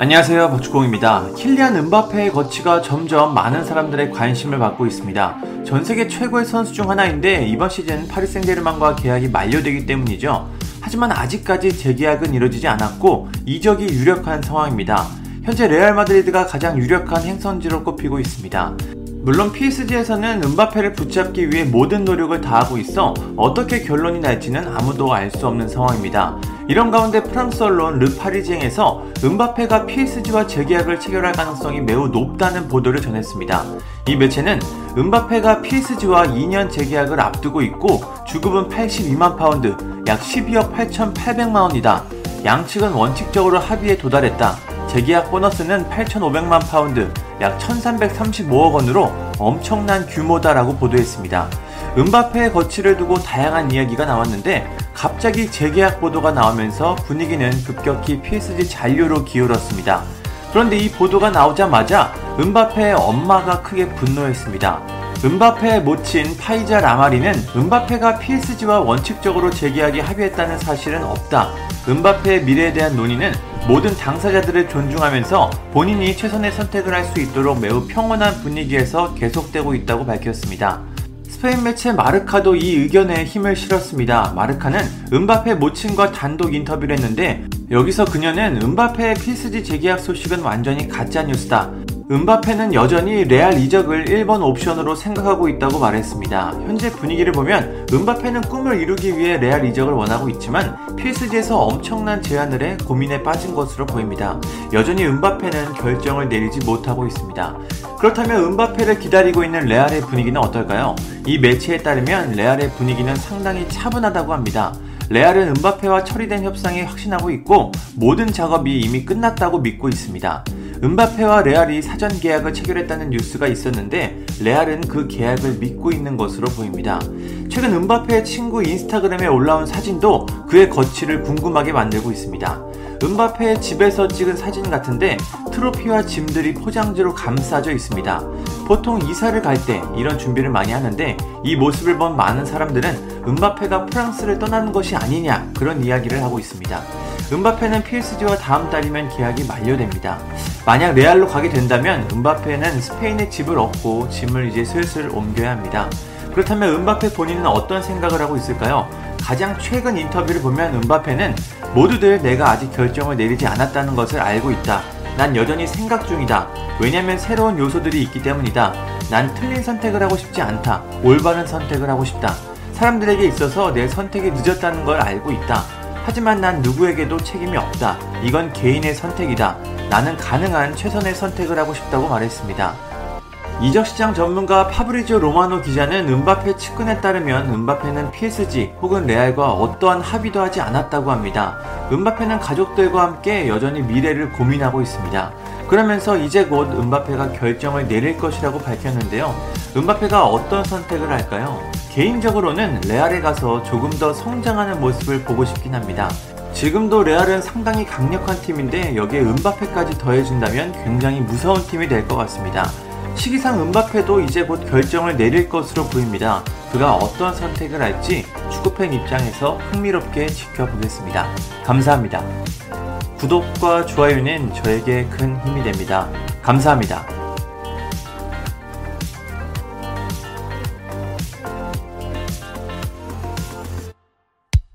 안녕하세요 박주공입니다. 킬리안 은바페의 거치가 점점 많은 사람들의 관심을 받고 있습니다. 전 세계 최고의 선수 중 하나인데 이번 시즌 파리 생제르맹과 계약이 만료되기 때문이죠. 하지만 아직까지 재계약은 이뤄지지 않았고 이적이 유력한 상황입니다. 현재 레알 마드리드가 가장 유력한 행선지로 꼽히고 있습니다. 물론 PSG에서는 은바페를 붙잡기 위해 모든 노력을 다하고 있어 어떻게 결론이 날지는 아무도 알 수 없는 상황입니다. 이런 가운데 프랑스 언론 르파리지앵에서 음바페가 PSG와 재계약을 체결할 가능성이 매우 높다는 보도를 전했습니다. 이 매체는 음바페가 PSG와 2년 재계약을 앞두고 있고 주급은 82만 파운드, 약 12억 8,800만 원이다. 양측은 원칙적으로 합의에 도달했다. 재계약 보너스는 8,500만 파운드, 약 1,335억 원으로 엄청난 규모다라고 보도했습니다. 은바페의 거치를 두고 다양한 이야기가 나왔는데 갑자기 재계약 보도가 나오면서 분위기는 급격히 PSG 잔류로 기울었습니다. 그런데 이 보도가 나오자마자 은바페의 엄마가 크게 분노했습니다. 은바페의 모친 파이자 라마리는 은바페가 PSG와 원칙적으로 재계약에 합의했다는 사실은 없다. 은바페의 미래에 대한 논의는 모든 당사자들을 존중하면서 본인이 최선의 선택을 할 수 있도록 매우 평온한 분위기에서 계속되고 있다고 밝혔습니다. 스페인 매체 마르카도 이 의견에 힘을 실었습니다. 마르카는 은바페 모친과 단독 인터뷰를 했는데 여기서 그녀는 은바페의 PSG 재계약 소식은 완전히 가짜 뉴스다. 은바페는 여전히 레알 이적을 1번 옵션으로 생각하고 있다고 말했습니다. 현재 분위기를 보면 은바페는 꿈을 이루기 위해 레알 이적을 원하고 있지만 PSG에서 엄청난 제안을 해 고민에 빠진 것으로 보입니다. 여전히 은바페는 결정을 내리지 못하고 있습니다. 그렇다면 은바페를 기다리고 있는 레알의 분위기는 어떨까요? 이 매체에 따르면 레알의 분위기는 상당히 차분하다고 합니다. 레알은 은바페와 처리된 협상이 확신하고 있고 모든 작업이 이미 끝났다고 믿고 있습니다. 은바페와 레알이 사전 계약을 체결했다는 뉴스가 있었는데 레알은 그 계약을 믿고 있는 것으로 보입니다. 최근 은바페의 친구 인스타그램에 올라온 사진도 그의 거취를 궁금하게 만들고 있습니다. 은바페의 집에서 찍은 사진 같은데 트로피와 짐들이 포장지로 감싸져 있습니다. 보통 이사를 갈 때 이런 준비를 많이 하는데 이 모습을 본 많은 사람들은 은바페가 프랑스를 떠나는 것이 아니냐 그런 이야기를 하고 있습니다. 은바페는 PSG와 다음 달이면 계약이 만료됩니다. 만약 레알로 가게 된다면 은바페는 스페인에 집을 얻고 짐을 이제 슬슬 옮겨야 합니다. 그렇다면 은바페 본인은 어떤 생각을 하고 있을까요? 가장 최근 인터뷰를 보면 음바페는 모두들 내가 아직 결정을 내리지 않았다는 것을 알고 있다. 난 여전히 생각 중이다. 왜냐면 새로운 요소들이 있기 때문이다. 난 틀린 선택을 하고 싶지 않다. 올바른 선택을 하고 싶다. 사람들에게 있어서 내 선택이 늦었다는 걸 알고 있다. 하지만 난 누구에게도 책임이 없다. 이건 개인의 선택이다. 나는 가능한 최선의 선택을 하고 싶다고 말했습니다. 이적 시장 전문가 파브리지오 로마노 기자는 음바페 측근에 따르면 음바페는 PSG 혹은 레알과 어떠한 합의도 하지 않았다고 합니다. 은바페는 가족들과 함께 여전히 미래를 고민하고 있습니다. 그러면서 이제 곧 은바페가 결정을 내릴 것이라고 밝혔는데요. 은바페가 어떤 선택을 할까요? 개인적으로는 레알에 가서 조금 더 성장하는 모습을 보고 싶긴 합니다. 지금도 레알은 상당히 강력한 팀인데 여기에 은바페까지 더해준다면 굉장히 무서운 팀이 될 것 같습니다. 시기상 은바페도 이제 곧 결정을 내릴 것으로 보입니다. 그가 어떤 선택을 할지 축구팬 입장에서 흥미롭게 지켜보겠습니다. 감사합니다. 구독과 좋아요는 저에게 큰 힘이 됩니다. 감사합니다.